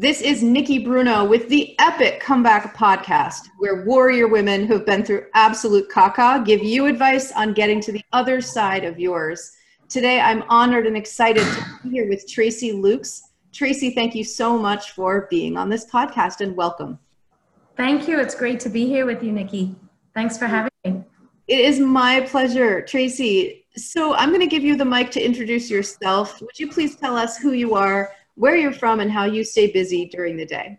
This is Nikki Bruno with the Epic Comeback Podcast, where warrior women who've been through absolute caca give you advice on getting to the other side of yours. Today, I'm honored and excited to be here with Tracey Lukes. Tracey, thank you so much for being on this podcast and welcome. Thank you. It's great to be here with you, Nikki. Thanks for having me. It is my pleasure. Tracey, so I'm going to give you the mic to introduce yourself. Would you please tell us who you are? Where you're from, and how you stay busy during the day.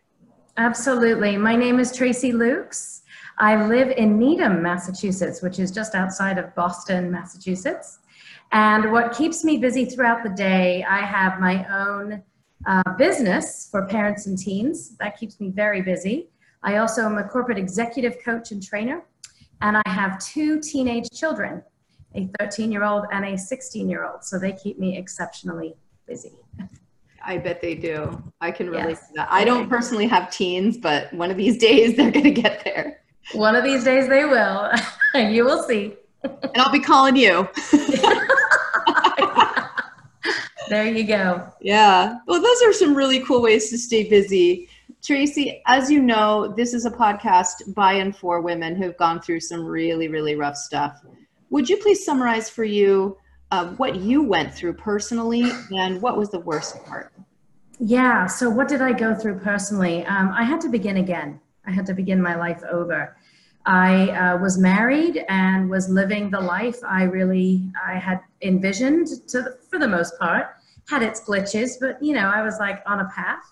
Absolutely. My name is Tracey Lukes. I live in Needham, Massachusetts, which is just outside of Boston, Massachusetts. And what keeps me busy throughout the day, I have my own uh, business for parents and teens. That keeps me very busy. I also am a corporate executive coach and trainer. And I have two teenage children, a 13 year old and a 16 year old. So they keep me exceptionally busy. I bet they do. I can relate yes. to that. I don't personally have teens, but one of these days they're going to get there. One of these days they will. you will see. and I'll be calling you. there you go. Yeah. Well, those are some really cool ways to stay busy. Tracey, as you know, this is a podcast by and for women who've gone through some really, really rough stuff. Would you please summarize for you uh, what you went through personally and what was the worst part? Yeah, so what did I go through personally? Um, I had to begin again. I had to begin my life over. I uh, was married and was living the life I really I had envisioned for the most part. Had its glitches, but you know I was like on a path.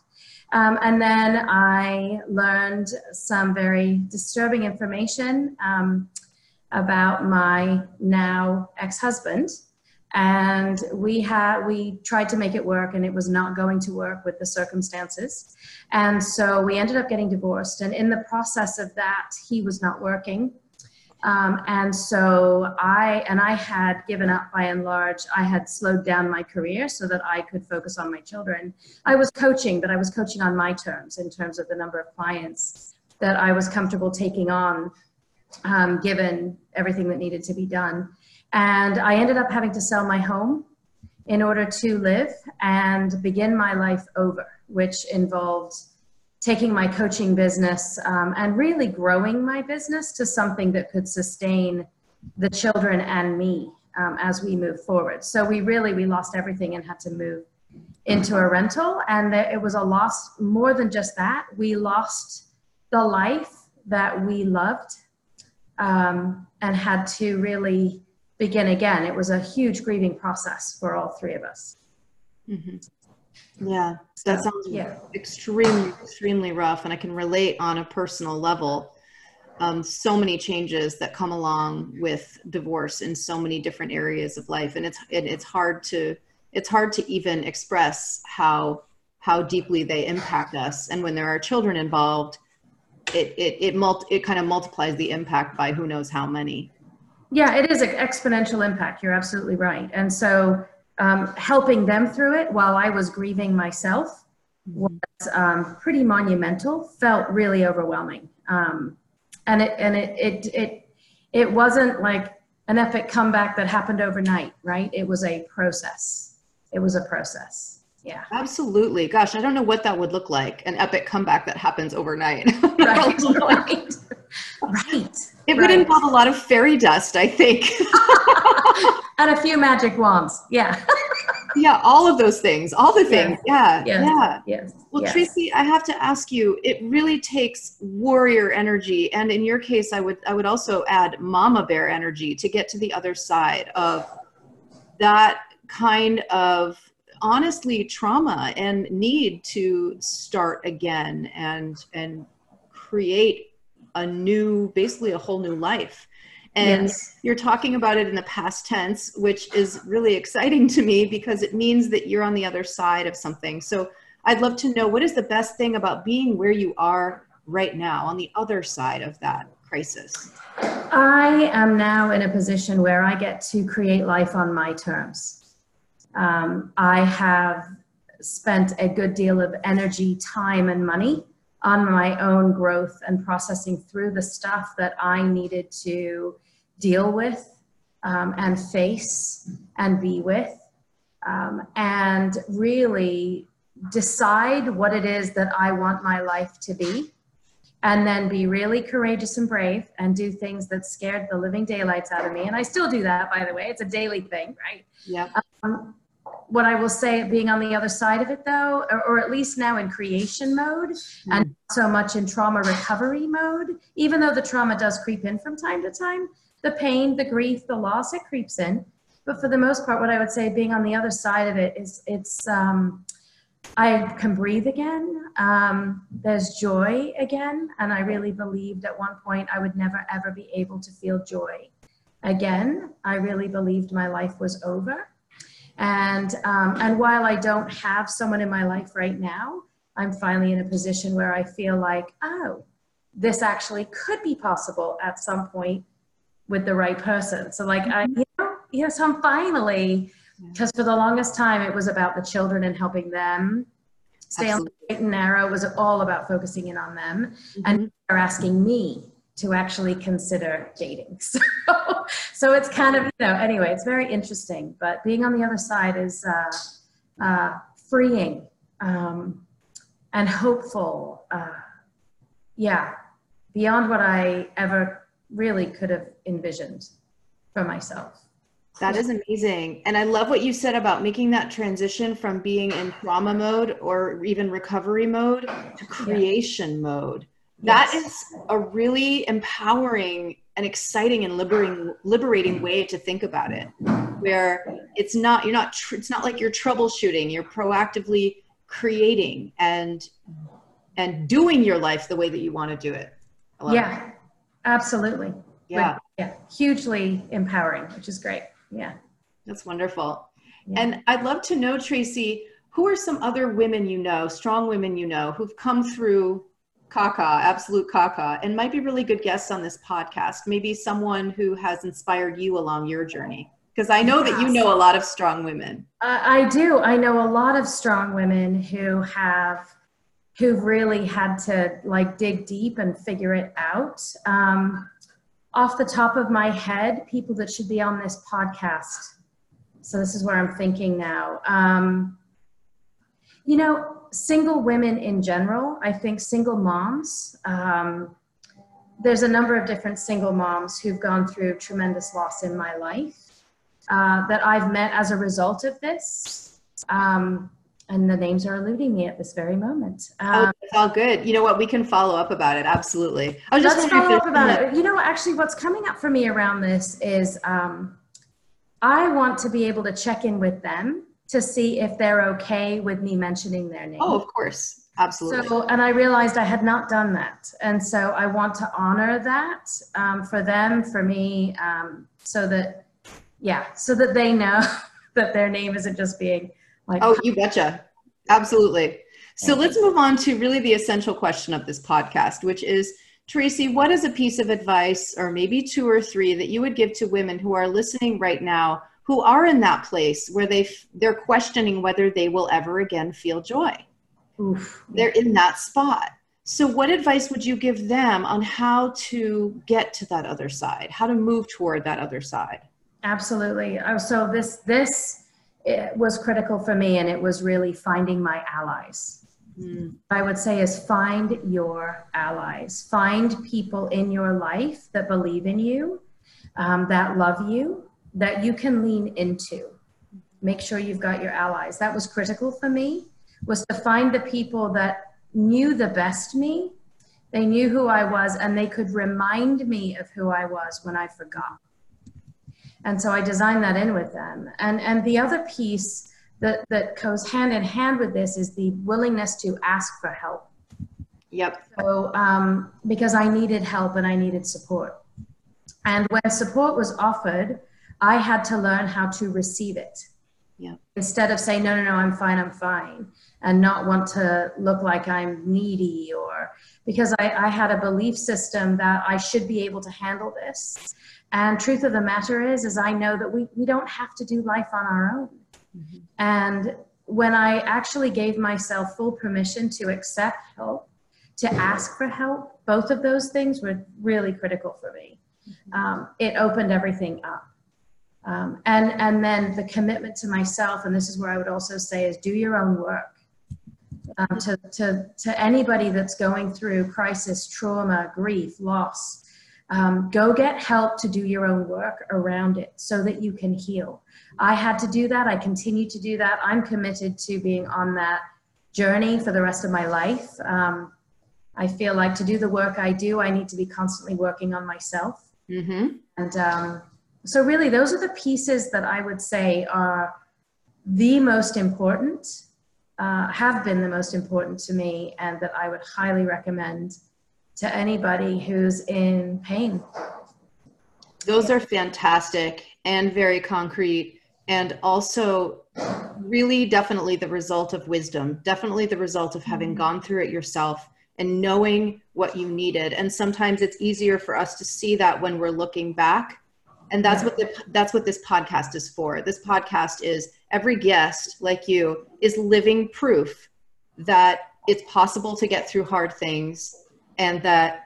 Um, and then I learned some very disturbing information um, about my now ex-husband and we had we tried to make it work and it was not going to work with the circumstances. And so we ended up getting divorced and in the process of that he was not working. Um, and so i and i had given up by and large. I had slowed down my career so that i could focus on my children. I was coaching but i was coaching on my terms in terms of the number of clients that i was comfortable taking on um, given everything that needed to be done and I ended up having to sell my home in order to live and begin my life over, which involved taking my coaching business um, and really growing my business to something that could sustain the children and me um, as we move forward. So we really we lost everything and had to move into a rental, and it was a loss more than just that. We lost the life that we loved um, and had to really begin again. It was a huge grieving process for all three of us. Mm-hmm. Yeah, that sounds yeah. extremely, extremely rough. And I can relate on a personal level. Um, so many changes that come along with divorce in so many different areas of life, and it's it, it's hard to it's hard to even express how how deeply they impact us. And when there are children involved, it it it, multi, it kind of multiplies the impact by who knows how many. Yeah, it is an exponential impact. You're absolutely right. And so um, helping them through it while I was grieving myself was um, pretty monumental, felt really overwhelming. Um, and it, and it, it, it, it wasn't like an epic comeback that happened overnight, right? It was a process. It was a process. Yeah. Absolutely. Gosh, I don't know what that would look like an epic comeback that happens overnight. right. right. right. It right. would involve a lot of fairy dust, I think. and a few magic wands. Yeah. yeah, all of those things. All the things. Yes. Yeah. Yes. Yeah. Yes. Well, yes. Tracey, I have to ask you, it really takes warrior energy. And in your case, I would I would also add mama bear energy to get to the other side of that kind of honestly trauma and need to start again and and create a new, basically a whole new life. And yes. you're talking about it in the past tense, which is really exciting to me because it means that you're on the other side of something. So I'd love to know what is the best thing about being where you are right now on the other side of that crisis? I am now in a position where I get to create life on my terms. Um, I have spent a good deal of energy, time, and money on my own growth and processing through the stuff that I needed to deal with um, and face and be with. Um, and really decide what it is that I want my life to be and then be really courageous and brave and do things that scared the living daylights out of me. And I still do that, by the way. It's a daily thing, right? Yeah. Um, what I will say, being on the other side of it though, or, or at least now in creation mode mm. and so much in trauma recovery mode, even though the trauma does creep in from time to time, the pain, the grief, the loss, it creeps in. But for the most part, what I would say, being on the other side of it, is it's um, I can breathe again. Um, there's joy again, and I really believed at one point I would never ever be able to feel joy again. I really believed my life was over, and um, and while I don't have someone in my life right now, I'm finally in a position where I feel like, oh, this actually could be possible at some point with the right person. So like I, you know, you know, so I'm finally because for the longest time it was about the children and helping them stay Absolutely. on the straight and narrow. It was all about focusing in on them, mm-hmm. and they're asking me to actually consider dating. So, so it's kind of you know anyway, it's very interesting. But being on the other side is uh, uh, freeing um, and hopeful. Uh, yeah, beyond what I ever really could have envisioned for myself. That is amazing. And I love what you said about making that transition from being in trauma mode or even recovery mode to creation yeah. mode. That yes. is a really empowering and exciting and liberating liberating mm. way to think about it where it's not you're not tr- it's not like you're troubleshooting you're proactively creating and and doing your life the way that you want to do it yeah absolutely yeah yeah hugely empowering which is great yeah. That's wonderful. Yeah. And I'd love to know, Tracey, who are some other women you know, strong women you know, who've come through Kaka, Absolute Kaka, and might be really good guests on this podcast? Maybe someone who has inspired you along your journey. Because I know yes. that you know a lot of strong women. Uh, I do. I know a lot of strong women who have who've really had to like dig deep and figure it out. Um, off the top of my head, people that should be on this podcast. So this is where I'm thinking now. Um, you know, single women in general, I think single moms, um, there's a number of different single moms who've gone through tremendous loss in my life uh, that I've met as a result of this. Um, and the names are eluding me at this very moment. Oh, um, oh, it's all good. You know what? We can follow up about it. Absolutely. I was just let's follow up about it. You know, actually, what's coming up for me around this is um, I want to be able to check in with them to see if they're okay with me mentioning their name. Oh, of course. Absolutely. So, and I realized I had not done that. And so I want to honor that um, for them, for me, um, so that, yeah, so that they know that their name isn't just being like, oh, you betcha. Absolutely. So let's move on to really the essential question of this podcast, which is Tracey, what is a piece of advice, or maybe two or three, that you would give to women who are listening right now who are in that place where they they're questioning whether they will ever again feel joy? Oof. They're in that spot. So, what advice would you give them on how to get to that other side, how to move toward that other side? Absolutely. Oh, so this this it was critical for me and it was really finding my allies mm. i would say is find your allies find people in your life that believe in you um, that love you that you can lean into make sure you've got your allies that was critical for me was to find the people that knew the best me they knew who i was and they could remind me of who i was when i forgot and so I designed that in with them. And, and the other piece that, that goes hand in hand with this is the willingness to ask for help. Yep. So, um, because I needed help and I needed support. And when support was offered, I had to learn how to receive it. Yeah. Instead of saying, no, no, no, I'm fine, I'm fine, and not want to look like I'm needy or because I, I had a belief system that I should be able to handle this. And truth of the matter is, is I know that we, we don't have to do life on our own. Mm-hmm. And when I actually gave myself full permission to accept help, to ask for help, both of those things were really critical for me. Mm-hmm. Um, it opened everything up. Um, and, and then the commitment to myself, and this is where I would also say is do your own work. um, to, to, to anybody that's going through crisis, trauma, grief, loss. Um, go get help to do your own work around it so that you can heal. I had to do that. I continue to do that. I'm committed to being on that journey for the rest of my life. Um, I feel like to do the work I do, I need to be constantly working on myself. Mm-hmm. And um, so, really, those are the pieces that I would say are the most important, uh, have been the most important to me, and that I would highly recommend to anybody who's in pain. Those are fantastic and very concrete, and also really definitely the result of wisdom, definitely the result of having mm-hmm. gone through it yourself and knowing what you needed. And sometimes it's easier for us to see that when we're looking back. And that's what the, that's what this podcast is for. This podcast is every guest like you is living proof that it's possible to get through hard things and that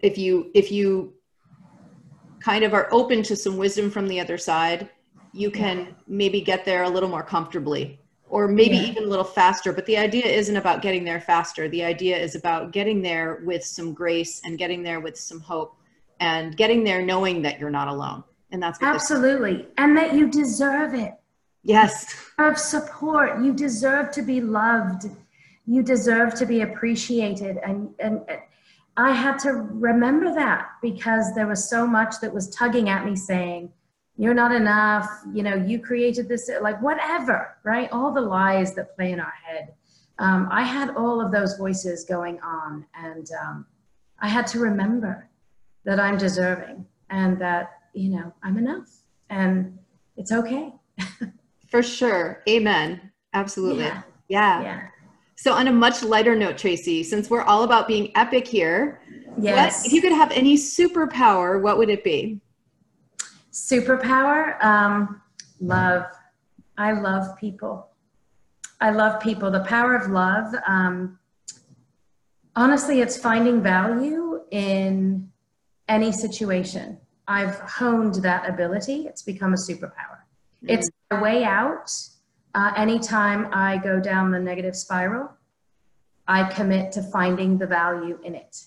if you if you kind of are open to some wisdom from the other side you can maybe get there a little more comfortably or maybe yeah. even a little faster. But the idea isn't about getting there faster. The idea is about getting there with some grace and getting there with some hope and getting there knowing that you're not alone. And that's absolutely. And that you deserve it. Yes. Of support. You deserve to be loved. You deserve to be appreciated. And and i had to remember that because there was so much that was tugging at me saying you're not enough. You know you created this like whatever right? All the lies that play in our head. Um, i had all of those voices going on and um, i had to remember that i'm deserving and that you know i'm enough and it's okay for sure amen absolutely yeah. yeah. yeah. So, on a much lighter note, Tracey, since we're all about being epic here, yes. What, if you could have any superpower, what would it be? Superpower, um, love. I love people. I love people. The power of love. Um, honestly, it's finding value in any situation. I've honed that ability. It's become a superpower. Mm-hmm. It's a way out uh, anytime I go down the negative spiral, I commit to finding the value in it.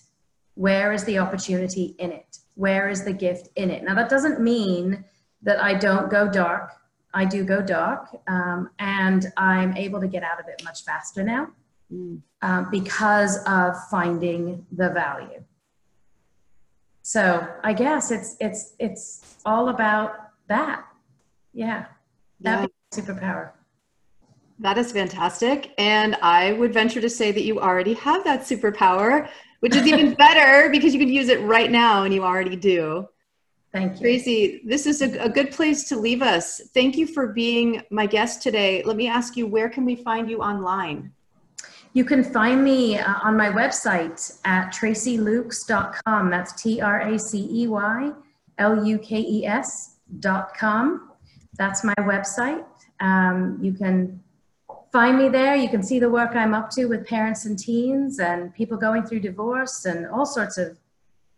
Where is the opportunity in it? Where is the gift in it? Now, that doesn't mean that I don't go dark. I do go dark, um, and I'm able to get out of it much faster now mm. um, because of finding the value. So I guess it's it's it's all about that. Yeah, that yeah. superpower. That is fantastic. And I would venture to say that you already have that superpower, which is even better because you can use it right now and you already do. Thank you. Tracey, this is a, a, good place to leave us. Thank you for being my guest today. Let me ask you, where can we find you online? You can find me uh, on my website at traceylukes.com. That's T R A C E Y L U K E S.com. That's my website. Um, you can find me there. You can see the work I'm up to with parents and teens and people going through divorce and all sorts of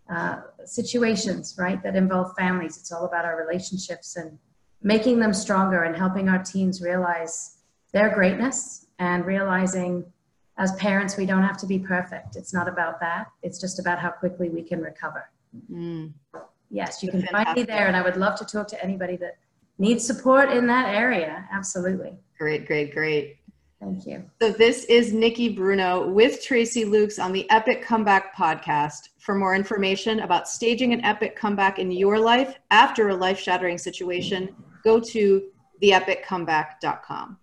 uh, situations, right, that involve families. It's all about our relationships and making them stronger and helping our teens realize their greatness and realizing as parents we don't have to be perfect. It's not about that. It's just about how quickly we can recover. Mm. Yes, you can find me there, and I would love to talk to anybody that needs support in that area. Absolutely. Great, great, great. Thank you. So this is Nikki Bruno with Tracey Lukes on the Epic Comeback podcast. For more information about staging an epic comeback in your life after a life-shattering situation, go to theepiccomeback.com.